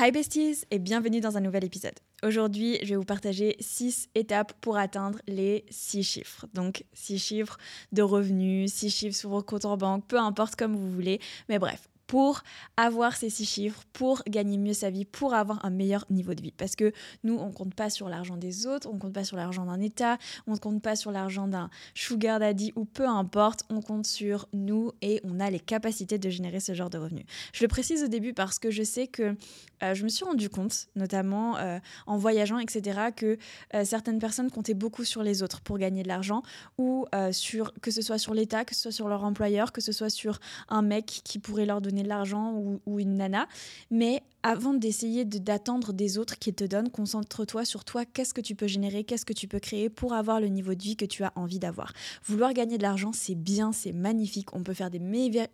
Hi besties et bienvenue dans un nouvel épisode. Aujourd'hui, je vais vous partager 6 étapes pour atteindre les 6 chiffres. Donc 6 chiffres de revenus, 6 chiffres sur vos comptes en banque, peu importe comme vous voulez. Mais bref, pour avoir ces six chiffres, pour gagner mieux sa vie, pour avoir un meilleur niveau de vie. Parce que nous, on compte pas sur l'argent des autres, on compte pas sur l'argent d'un État, on compte pas sur l'argent d'un sugar daddy ou peu importe, on compte sur nous et on a les capacités de générer ce genre de revenus. Je le précise au début parce que je sais que euh, je me suis rendu compte, notamment euh, en voyageant, etc., que euh, certaines personnes comptaient beaucoup sur les autres pour gagner de l'argent, ou que ce soit sur l'État, que ce soit sur leur employeur, que ce soit sur un mec qui pourrait leur donner de l'argent ou, une nana. Mais avant d'essayer d'attendre des autres qui te donnent, concentre-toi sur toi, qu'est-ce que tu peux générer, qu'est-ce que tu peux créer pour avoir le niveau de vie que tu as envie d'avoir? Vouloir gagner de l'argent, c'est bien, c'est magnifique, on peut faire des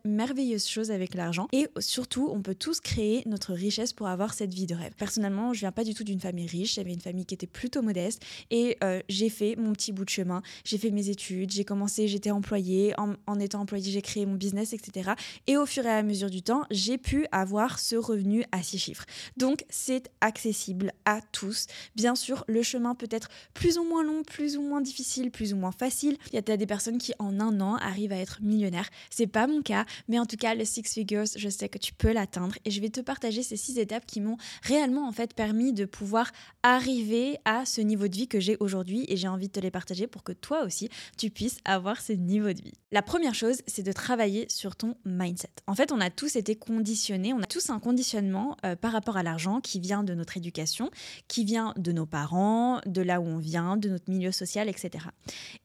merveilleuses choses avec l'argent. Et surtout, on peut tous créer notre richesse pour avoir cette vie de rêve. Personnellement, je viens pas du tout d'une famille riche, j'avais une famille qui était plutôt modeste. Et euh, j'ai fait mon petit bout de chemin, j'ai fait mes études, j'ai commencé, j'étais employée, en, en étant employée, j'ai créé mon business, etc. Et au fur et à mesure du temps, j'ai pu avoir ce revenu chiffres. Donc c'est accessible à tous. Bien sûr, le chemin peut être plus ou moins long, plus ou moins difficile, plus ou moins facile. Il y a des personnes qui en un an arrivent à être millionnaires. C'est pas mon cas, mais en tout cas le six figures, je sais que tu peux l'atteindre et je vais te partager ces six étapes qui m'ont réellement en fait permis de pouvoir arriver à ce niveau de vie que j'ai aujourd'hui et j'ai envie de te les partager pour que toi aussi tu puisses avoir ce niveau de vie. La première chose, c'est de travailler sur ton mindset. En fait, on a tous été conditionnés, on a tous un conditionnement euh, par rapport à l'argent qui vient de notre éducation, qui vient de nos parents, de là où on vient, de notre milieu social, etc.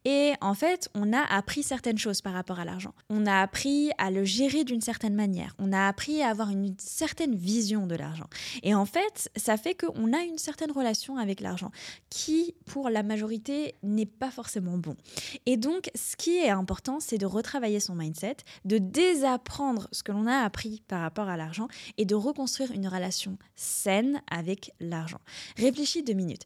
Et en fait, on a appris certaines choses par rapport à l'argent. On a appris à le gérer d'une certaine manière. On a appris à avoir une certaine vision de l'argent. Et en fait, ça fait qu'on a une certaine relation avec l'argent qui, pour la majorité, n'est pas forcément bon. Et donc, ce qui est important, c'est de retravailler son mindset, de désapprendre ce que l'on a appris par rapport à l'argent et de reconstruire une relation saine avec l'argent. Réfléchis deux minutes.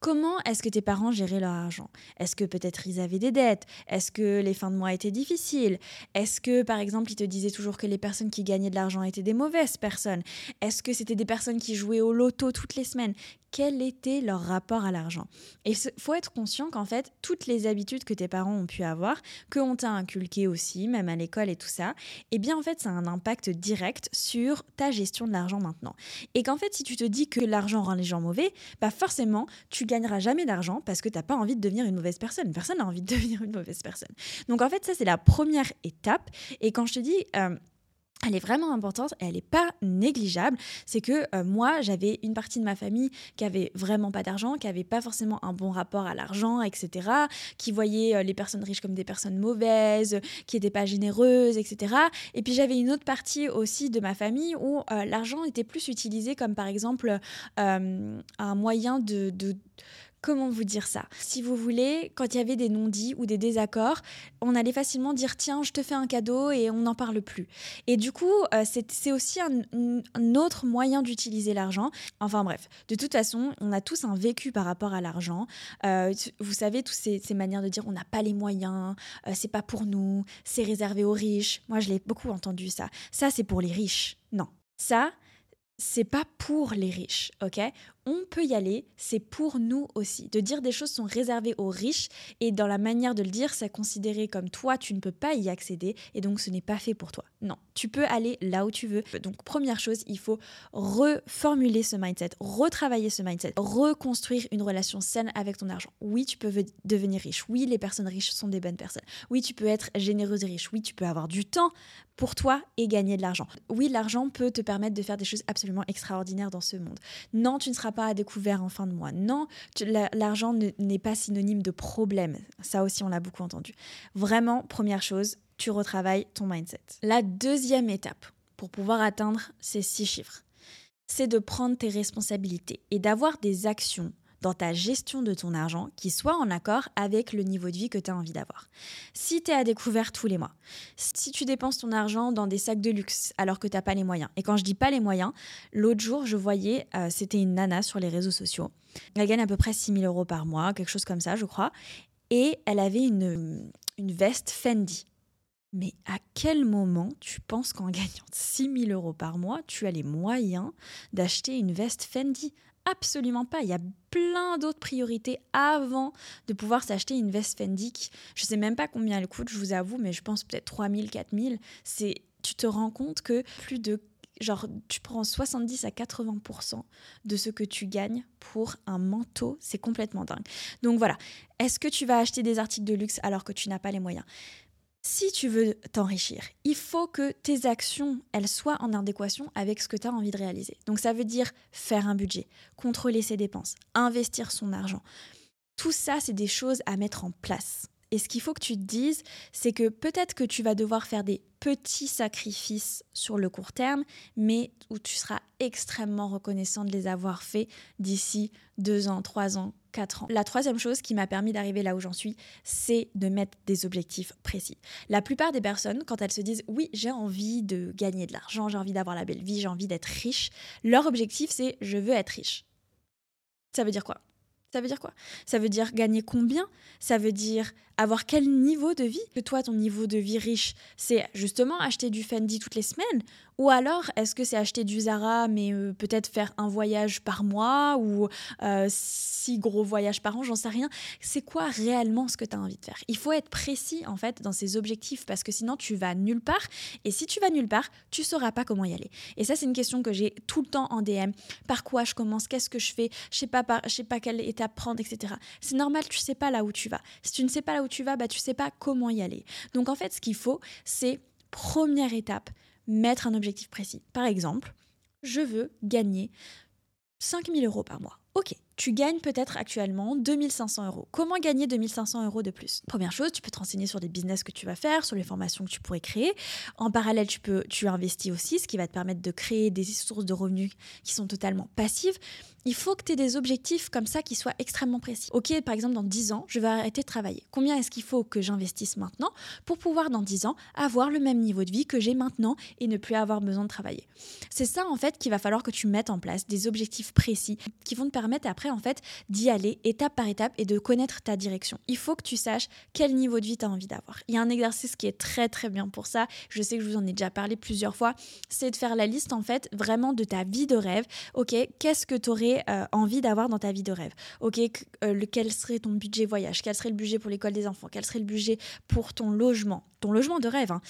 Comment est-ce que tes parents géraient leur argent? Est-ce que peut-être ils avaient des dettes? Est-ce que les fins de mois étaient difficiles? Est-ce que par exemple ils te disaient toujours que les personnes qui gagnaient de l'argent étaient des mauvaises personnes? Est-ce que c'était des personnes qui jouaient au loto toutes les semaines? Quel était leur rapport à l'argent. Et il faut être conscient qu'en fait, toutes les habitudes que tes parents ont pu avoir, que on t'a inculqué aussi, même à l'école et tout ça, eh bien en fait, ça a un impact direct sur ta gestion de l'argent maintenant. Et qu'en fait, si tu te dis que l'argent rend les gens mauvais, bah forcément, tu gagneras jamais d'argent parce que tu n'as pas envie de devenir une mauvaise personne. Personne n'a envie de devenir une mauvaise personne. Donc en fait, ça, c'est la première étape. Et quand je te dis... Euh, elle est vraiment importante et elle n'est pas négligeable. C'est que euh, moi, j'avais une partie de ma famille qui avait vraiment pas d'argent, qui avait pas forcément un bon rapport à l'argent, etc., qui voyait euh, les personnes riches comme des personnes mauvaises, qui n'étaient pas généreuses, etc. Et puis j'avais une autre partie aussi de ma famille où euh, l'argent était plus utilisé comme par exemple un moyen de comment vous dire ça? Si vous voulez, quand il y avait des non-dits ou des désaccords, on allait facilement dire tiens, je te fais un cadeau et on n'en parle plus. Et du coup, euh, c'est aussi un, autre moyen d'utiliser l'argent. Enfin bref, de toute façon, on a tous un vécu par rapport à l'argent. Euh, vous savez, toutes ces, manières de dire on n'a pas les moyens, euh, c'est pas pour nous, c'est réservé aux riches. Moi, je l'ai beaucoup entendu ça. Ça, c'est pour les riches. Non. Ça, c'est pas pour les riches, ok? On peut y aller, c'est pour nous aussi. De dire des choses sont réservées aux riches et dans la manière de le dire, c'est considéré comme toi, tu ne peux pas y accéder et donc ce n'est pas fait pour toi. Non, tu peux aller là où tu veux. Donc première chose, il faut reformuler ce mindset, retravailler ce mindset, reconstruire une relation saine avec ton argent. Oui, tu peux devenir riche. Oui, les personnes riches sont des bonnes personnes. Oui, tu peux être généreuse et riche. Oui, tu peux avoir du temps pour toi et gagner de l'argent. Oui, l'argent peut te permettre de faire des choses absolument extraordinaires dans ce monde. Non, tu ne seras pas à découvert en fin de mois. Non, l'argent n'est pas synonyme de problème. Ça aussi, on l'a beaucoup entendu. Vraiment, première chose, tu retravailles ton mindset. La deuxième étape pour pouvoir atteindre ces six chiffres, c'est de prendre tes responsabilités et d'avoir des actions dans ta gestion de ton argent qui soit en accord avec le niveau de vie que tu as envie d'avoir. Si tu es à découvert tous les mois, si tu dépenses ton argent dans des sacs de luxe alors que tu n'as pas les moyens, et quand je dis pas les moyens, l'autre jour, je voyais, euh, c'était une nana sur les réseaux sociaux. Elle gagne à peu près 6 000 euros par mois, quelque chose comme ça, je crois. Et elle avait une, une veste Fendi Mais à quel moment tu penses qu'en gagnant 6 000 euros par mois, tu as les moyens d'acheter une veste Fendi? Absolument pas. Il y a plein d'autres priorités avant de pouvoir s'acheter une veste Fendi. je ne sais même pas combien elle coûte, je vous avoue, mais je pense peut-être 3 000, 4 000. C'est, tu te rends compte que plus de genre tu prends 70 à 80% de ce que tu gagnes pour un manteau, c'est complètement dingue. Donc voilà, est-ce que tu vas acheter des articles de luxe alors que tu n'as pas les moyens? Si tu veux t'enrichir, il faut que tes actions, elles soient en adéquation avec ce que tu as envie de réaliser. Donc ça veut dire faire un budget, contrôler ses dépenses, investir son argent. Tout ça, c'est des choses à mettre en place. Et ce qu'il faut que tu te dises, c'est que peut-être que tu vas devoir faire des petits sacrifices sur le court terme, mais où tu seras extrêmement reconnaissant de les avoir faits d'ici deux ans, trois ans, quatre ans. La troisième chose qui m'a permis d'arriver là où j'en suis, c'est de mettre des objectifs précis. La plupart des personnes, quand elles se disent oui, j'ai envie de gagner de l'argent, j'ai envie d'avoir la belle vie, j'ai envie d'être riche, leur objectif c'est je veux être riche. Ça veut dire quoi? Ça veut dire quoi? Ça veut dire gagner combien? Ça veut dire avoir quel niveau de vie Que toi, ton niveau de vie riche, c'est justement acheter du Fendi toutes les semaines Ou alors, est-ce que c'est acheter du Zara, mais euh, peut-être faire un voyage par mois ou euh, six gros voyages par an J'en sais rien. C'est quoi réellement ce que tu as envie de faire? Il faut être précis, en fait, dans ces objectifs parce que sinon, tu vas nulle part. Et si tu vas nulle part, tu sauras pas comment y aller. Et ça, c'est une question que j'ai tout le temps en DM. Par quoi je commence? Qu'est-ce que je fais? Je sais sais pas quelle étape prendre, etc. C'est normal, tu sais pas là où tu vas. Si tu ne sais pas là où tu vas, bah, tu sais pas comment y aller. Donc en fait, ce qu'il faut, c'est première étape, mettre un objectif précis. Par exemple, je veux gagner 5000 euros par mois. Ok, tu gagnes peut-être actuellement 2500 euros. Comment gagner 2500 euros de plus? Première chose, tu peux te renseigner sur les business que tu vas faire, sur les formations que tu pourrais créer. En parallèle, tu peux, tu investis aussi, ce qui va te permettre de créer des sources de revenus qui sont totalement passives il faut que tu aies des objectifs comme ça qui soient extrêmement précis. Ok, par exemple, dans 10 ans, je vais arrêter de travailler. Combien est-ce qu'il faut que j'investisse maintenant pour pouvoir, dans 10 ans, avoir le même niveau de vie que j'ai maintenant et ne plus avoir besoin de travailler? C'est ça, en fait, qu'il va falloir que tu mettes en place, des objectifs précis qui vont te permettre après, en fait, d'y aller étape par étape et de connaître ta direction. Il faut que tu saches quel niveau de vie tu as envie d'avoir. Il y a un exercice qui est très, très bien pour ça. Je sais que je vous en ai déjà parlé plusieurs fois. C'est de faire la liste, en fait, vraiment de ta vie de rêve. Ok, qu'est-ce que tu aurais euh, envie d'avoir dans ta vie de rêve? Ok, euh, quel serait ton budget voyage? Quel serait le budget pour l'école des enfants? Quel serait le budget pour ton logement? Ton logement de rêve. Hein.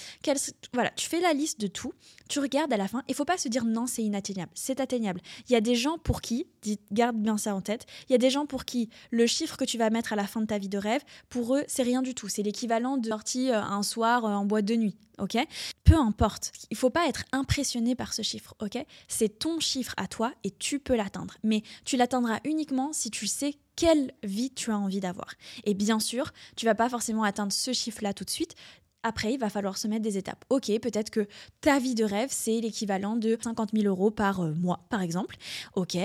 voilà, tu fais la liste de tout, tu regardes à la fin. Il faut pas se dire non, c'est inatteignable. C'est atteignable. Il y a des gens pour qui, garde ça en tête, il y a des gens pour qui le chiffre que tu vas mettre à la fin de ta vie de rêve, pour eux, c'est rien du tout. C'est l'équivalent de sortie euh, un soir en boîte de nuit ok? Peu importe, il faut pas être impressionné par ce chiffre, ok? C'est ton chiffre à toi et tu peux l'atteindre. Mais tu l'atteindras uniquement si tu sais quelle vie tu as envie d'avoir. Et bien sûr, tu vas pas forcément atteindre ce chiffre-là tout de suite. Après, il va falloir se mettre des étapes. Ok, peut-être que ta vie de rêve, c'est l'équivalent de 50 000 euros par euh, mois, par exemple. Ok,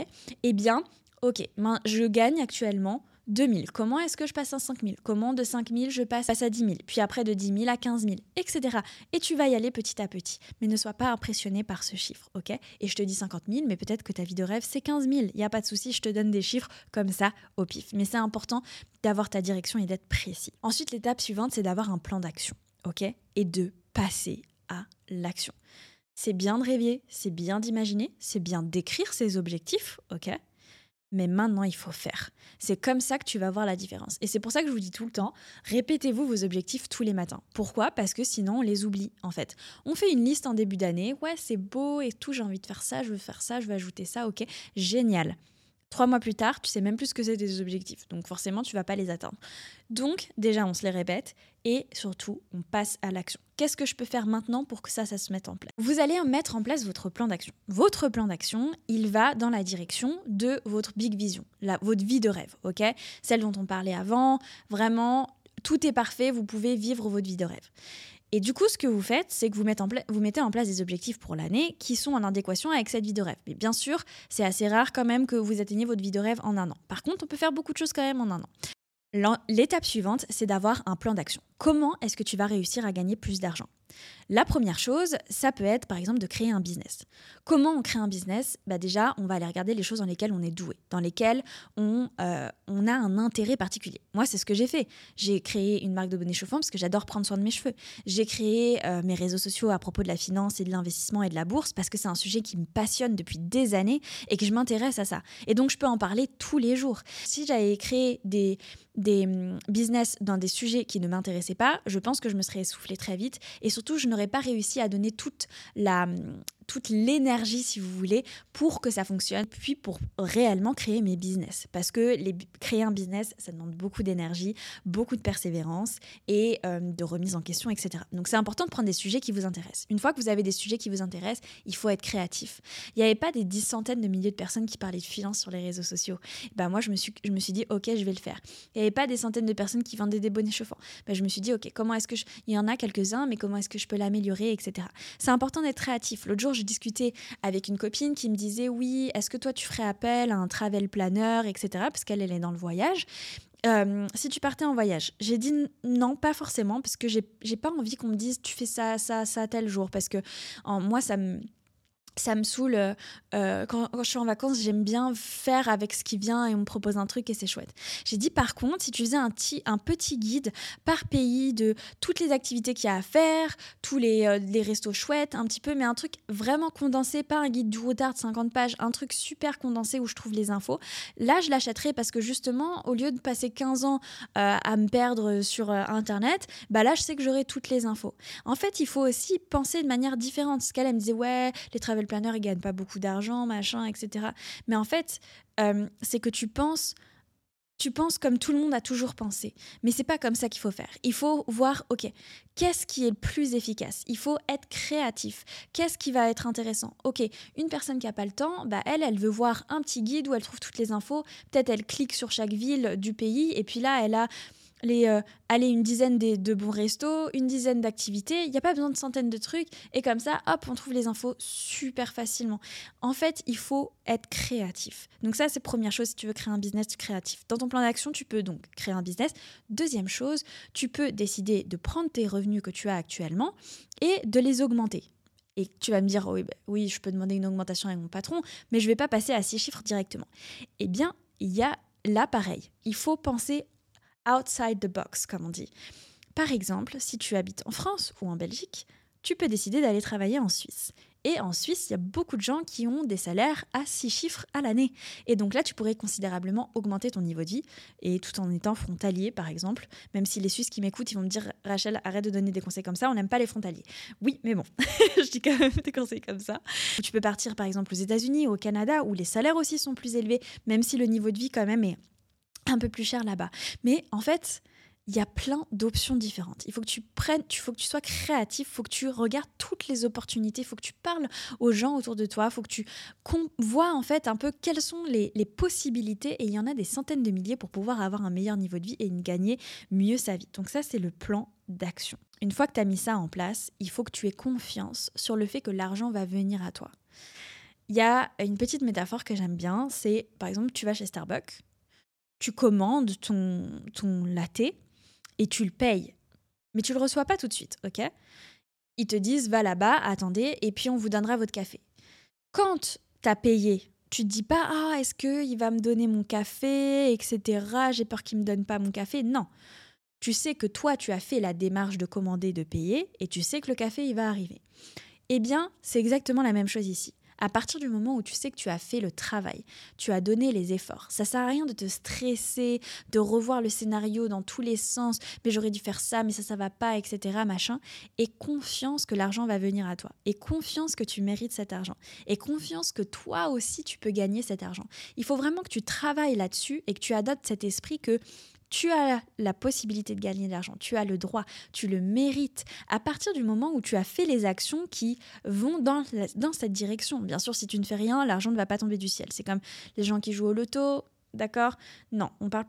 eh bien, ok, je gagne actuellement 2000. Comment est-ce que je passe à 5000 Comment de 5000 je passe à 10 000 Puis après de 10 000 à 15 000, etc. Et tu vas y aller petit à petit. Mais ne sois pas impressionné par ce chiffre, ok? Et je te dis 50 000, mais peut-être que ta vie de rêve, c'est 15 000. Il n'y a pas de souci, je te donne des chiffres comme ça au pif. Mais c'est important d'avoir ta direction et d'être précis. Ensuite, l'étape suivante, c'est d'avoir un plan d'action, ok? Et de passer à l'action. C'est bien de rêver, c'est bien d'imaginer, c'est bien d'écrire ses objectifs, ok? Mais maintenant il faut faire. C'est comme ça que tu vas voir la différence. Et c'est pour ça que je vous dis tout le temps, répétez-vous vos objectifs tous les matins. Pourquoi? Parce que sinon on les oublie en fait. On fait une liste en début d'année, ouais c'est beau et tout, j'ai envie de faire ça, je veux faire ça, je veux ajouter ça, ok, génial. Trois mois plus tard, tu sais même plus ce que c'est des objectifs. Donc forcément, tu vas pas les atteindre. Donc déjà, on se les répète et surtout, on passe à l'action. Qu'est-ce que je peux faire maintenant pour que ça, ça se mette en place? Vous allez mettre en place votre plan d'action. Votre plan d'action, il va dans la direction de votre big vision, votre vie de rêve, ok? Celle dont on parlait avant. Vraiment, tout est parfait. Vous pouvez vivre votre vie de rêve. Et du coup, ce que vous faites, c'est que vous mettez, en place des objectifs pour l'année qui sont en adéquation avec cette vie de rêve. Mais bien sûr, c'est assez rare quand même que vous atteigniez votre vie de rêve en un an. Par contre, on peut faire beaucoup de choses quand même en un an. L'étape suivante, c'est d'avoir un plan d'action. Comment est-ce que tu vas réussir à gagner plus d'argent? La première chose, ça peut être par exemple de créer un business. Comment on crée un business? Bah Déjà, on va aller regarder les choses dans lesquelles on est doué, dans lesquelles on, euh, on a un intérêt particulier. Moi, c'est ce que j'ai fait. J'ai créé une marque de bonnets chauffants parce que j'adore prendre soin de mes cheveux. J'ai créé euh, mes réseaux sociaux à propos de la finance et de l'investissement et de la bourse parce que c'est un sujet qui me passionne depuis des années et que je m'intéresse à ça. Et donc, je peux en parler tous les jours. Si j'avais créé des, des hum, business dans des sujets qui ne m'intéressaient pas, je pense que je me serais essoufflée très vite. Et surtout je n'aurais pas réussi à donner toute la hum, toute l'énergie, si vous voulez, pour que ça fonctionne, puis pour réellement créer mes business. Parce que créer un business, ça demande beaucoup d'énergie, beaucoup de persévérance et euh, de remise en question, etc. Donc c'est important de prendre des sujets qui vous intéressent. Une fois que vous avez des sujets qui vous intéressent, il faut être créatif. Il n'y avait pas des dix centaines de milliers de personnes qui parlaient de finance sur les réseaux sociaux. Ben moi, je me, suis, je me suis dit, ok, je vais le faire. Il n'y avait pas des centaines de personnes qui vendaient des bonnets chauffants. Ben, je me suis dit, ok, comment est-ce que je... Il y en a quelques-uns, mais comment est-ce que je peux l'améliorer, etc. C'est important d'être créatif. L'autre jour, je discutais avec une copine qui me disait oui, est-ce que toi tu ferais appel à un travel planner, etc. Parce qu'elle elle est dans le voyage. Euh, si tu partais en voyage, j'ai dit non, pas forcément, parce que j'ai pas envie qu'on me dise tu fais ça, ça, ça tel jour, parce que en, moi ça me ça me saoule. Euh, euh, quand, je suis en vacances, j'aime bien faire avec ce qui vient et on me propose un truc et c'est chouette. J'ai dit par contre, si tu faisais un, petit guide par pays de toutes les activités qu'il y a à faire, tous les, euh, restos chouettes, un petit peu, mais un truc vraiment condensé, pas un guide du retard de 50 pages, un truc super condensé où je trouve les infos, là je l'achèterais parce que justement, au lieu de passer 15 ans à me perdre sur Internet, bah là je sais que j'aurai toutes les infos. En fait, il faut aussi penser de manière différente. Ce qu'elle me disait, ouais, les travailleurs le planner, il gagne pas beaucoup d'argent, machin, etc. Mais en fait, euh, c'est que tu penses tu penses comme tout le monde a toujours pensé. Mais c'est pas comme ça qu'il faut faire. Il faut voir, ok, qu'est-ce qui est le plus efficace? Il faut être créatif. Qu'est-ce qui va être intéressant? Ok, une personne qui a pas le temps, bah elle, elle veut voir un petit guide où elle trouve toutes les infos. Peut-être elle clique sur chaque ville du pays et puis là, elle a euh, aller une dizaine de, bons restos, une dizaine d'activités. Il n'y a pas besoin de centaines de trucs. Et comme ça, hop, on trouve les infos super facilement. En fait, il faut être créatif. Donc ça, c'est première chose si tu veux créer un business créatif. Dans ton plan d'action, tu peux donc créer un business. Deuxième chose, tu peux décider de prendre tes revenus que tu as actuellement et de les augmenter. Et tu vas me dire, oui, bah, je peux demander une augmentation avec mon patron, mais je ne vais pas passer à six chiffres directement. Eh bien, il y a là pareil. Il faut penser outside the box, comme on dit. Par exemple, si tu habites en France ou en Belgique, tu peux décider d'aller travailler en Suisse. Et en Suisse, il y a beaucoup de gens qui ont des salaires à six chiffres à l'année. Et donc là, tu pourrais considérablement augmenter ton niveau de vie, et tout en étant frontalier, par exemple. Même si les Suisses qui m'écoutent, ils vont me dire Rachel, arrête de donner des conseils comme ça, on n'aime pas les frontaliers. Oui, mais bon, je dis quand même des conseils comme ça. Tu peux partir, par exemple, aux États-Unis, au Canada, où les salaires aussi sont plus élevés, même si le niveau de vie, quand même, est un peu plus cher là-bas. Mais en fait, il y a plein d'options différentes. Il faut que tu prennes, il faut que tu sois créatif, il faut que tu regardes toutes les opportunités, il faut que tu parles aux gens autour de toi, il faut que tu vois en fait un peu quelles sont les, les, possibilités et il y en a des centaines de milliers pour pouvoir avoir un meilleur niveau de vie et gagner mieux sa vie. Donc ça, c'est le plan d'action. Une fois que tu as mis ça en place, il faut que tu aies confiance sur le fait que l'argent va venir à toi. Il y a une petite métaphore que j'aime bien, c'est par exemple, tu vas chez Starbucks, tu commandes ton, ton latte et tu le payes. Mais tu le reçois pas tout de suite, ok? Ils te disent va là-bas, attendez, et puis on vous donnera votre café. Quand tu as payé, tu te dis pas ah est-ce qu'il va me donner mon café, etc. J'ai peur qu'il me donne pas mon café? Non, tu sais que toi tu as fait la démarche de commander, de payer, et tu sais que le café il va arriver. Eh bien, c'est exactement la même chose ici. À partir du moment où tu sais que tu as fait le travail, tu as donné les efforts, ça sert à rien de te stresser, de revoir le scénario dans tous les sens, mais j'aurais dû faire ça, mais ça, ça va pas, etc. Machin. Et confiance que l'argent va venir à toi. Et confiance que tu mérites cet argent. Et confiance que toi aussi, tu peux gagner cet argent. Il faut vraiment que tu travailles là-dessus et que tu adoptes cet esprit que tu as la possibilité de gagner de l'argent, tu as le droit, tu le mérites à partir du moment où tu as fait les actions qui vont dans, cette direction. Bien sûr, si tu ne fais rien, l'argent ne va pas tomber du ciel. C'est comme les gens qui jouent au loto, d'accord? Non, on parle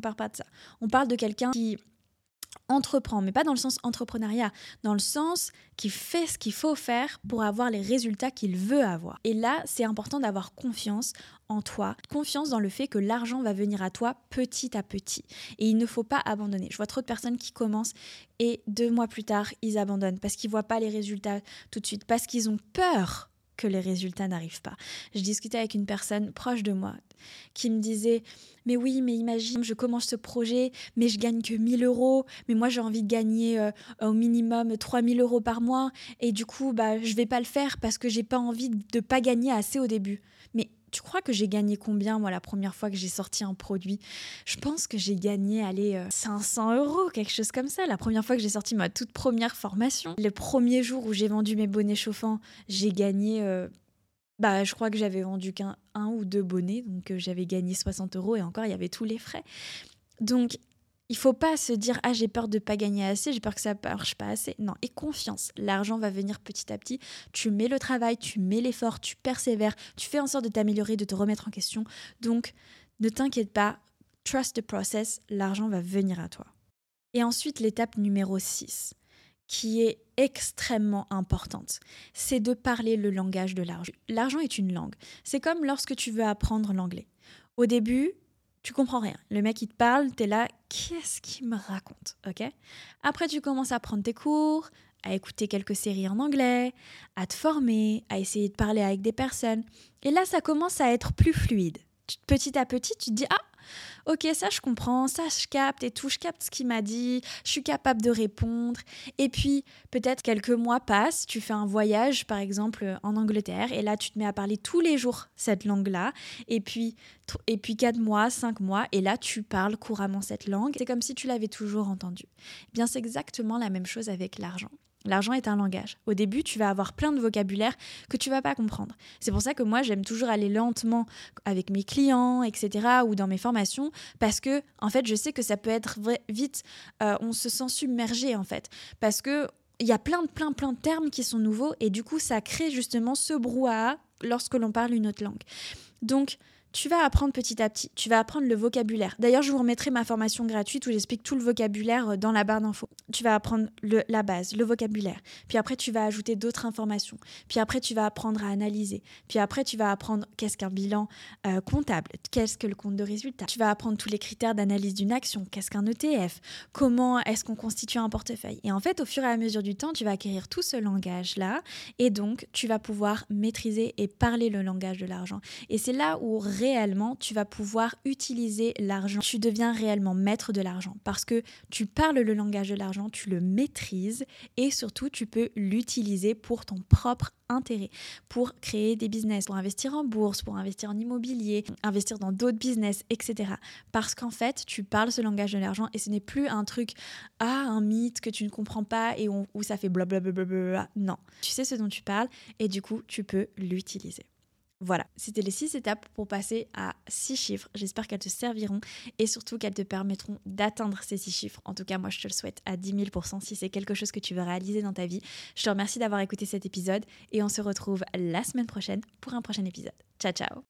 parle pas de ça. On parle de quelqu'un qui entreprend, mais pas dans le sens entrepreneuriat, dans le sens qu'il fait ce qu'il faut faire pour avoir les résultats qu'il veut avoir. Et là, c'est important d'avoir confiance en toi, confiance dans le fait que l'argent va venir à toi petit à petit. Et il ne faut pas abandonner. Je vois trop de personnes qui commencent et deux mois plus tard, ils abandonnent parce qu'ils voient pas les résultats tout de suite, parce qu'ils ont peur que les résultats n'arrivent pas. Je discutais avec une personne proche de moi qui me disait mais oui mais imagine je commence ce projet mais je gagne que 1000 euros mais moi j'ai envie de gagner euh, au minimum 3000 euros par mois et du coup bah je vais pas le faire parce que j'ai pas envie de pas gagner assez au début tu crois que j'ai gagné combien, moi, la première fois que j'ai sorti un produit? Je pense que j'ai gagné, allez, 500 euh, euros, quelque chose comme ça. La première fois que j'ai sorti ma toute première formation. Le premier jour où j'ai vendu mes bonnets chauffants, j'ai gagné. Euh, bah, je crois que j'avais vendu qu'un un ou deux bonnets, donc euh, j'avais gagné 60 euros et encore, il y avait tous les frais. Donc, il faut pas se dire ah j'ai peur de pas gagner assez, j'ai peur que ça marche pas assez. Non, et confiance. L'argent va venir petit à petit. Tu mets le travail, tu mets l'effort, tu persévères, tu fais en sorte de t'améliorer, de te remettre en question. Donc ne t'inquiète pas, trust the process, l'argent va venir à toi. Et ensuite l'étape numéro 6 qui est extrêmement importante, c'est de parler le langage de l'argent. L'argent est une langue. C'est comme lorsque tu veux apprendre l'anglais. Au début, tu comprends rien. Le mec, il te parle, t'es là, qu'est-ce qu'il me raconte Ok? Après, tu commences à prendre tes cours, à écouter quelques séries en anglais, à te former, à essayer de parler avec des personnes. Et là, ça commence à être plus fluide. Petit à petit, tu te dis, ah, ok, ça je comprends, ça je capte et tout, je capte ce qu'il m'a dit, je suis capable de répondre. Et puis peut-être quelques mois passent, tu fais un voyage par exemple en Angleterre et là tu te mets à parler tous les jours cette langue-là. Et puis et puis quatre mois, cinq mois et là tu parles couramment cette langue. C'est comme si tu l'avais toujours entendue. Eh bien c'est exactement la même chose avec l'argent. L'argent est un langage. Au début, tu vas avoir plein de vocabulaire que tu vas pas comprendre. C'est pour ça que moi, j'aime toujours aller lentement avec mes clients, etc., ou dans mes formations, parce que, en fait, je sais que ça peut être vite, euh, on se sent submergé, en fait, parce que il y a plein plein plein de termes qui sont nouveaux et du coup, ça crée justement ce brouhaha lorsque l'on parle une autre langue. Donc, tu vas apprendre petit à petit, tu vas apprendre le vocabulaire. D'ailleurs, je vous remettrai ma formation gratuite où j'explique tout le vocabulaire euh, dans la barre d'infos. Tu vas apprendre la base, le vocabulaire. Puis après, tu vas ajouter d'autres informations. Puis après, tu vas apprendre à analyser. Puis après, tu vas apprendre qu'est-ce qu'un bilan euh, comptable, qu'est-ce que le compte de résultat. Tu vas apprendre tous les critères d'analyse d'une action, qu'est-ce qu'un ETF, comment est-ce qu'on constitue un portefeuille? Et en fait, au fur et à mesure du temps, tu vas acquérir tout ce langage-là et donc tu vas pouvoir maîtriser et parler le langage de l'argent. Et c'est là où réellement tu vas pouvoir utiliser l'argent. Tu deviens réellement maître de l'argent parce que tu parles le langage de l'argent, tu le maîtrises et surtout tu peux l'utiliser pour ton propre intérêt, pour créer des business, pour investir en bourse, pour investir en immobilier, investir dans d'autres business, etc. Parce qu'en fait, tu parles ce langage de l'argent et ce n'est plus un truc, ah, un mythe que tu ne comprends pas et où ça fait blablabla. Non, tu sais ce dont tu parles et du coup, tu peux l'utiliser. Voilà, c'était les six étapes pour passer à six chiffres. J'espère qu'elles te serviront et surtout qu'elles te permettront d'atteindre ces six chiffres. En tout cas, moi, je te le souhaite à 10 000% si c'est quelque chose que tu veux réaliser dans ta vie. Je te remercie d'avoir écouté cet épisode et on se retrouve la semaine prochaine pour un prochain épisode. Ciao, ciao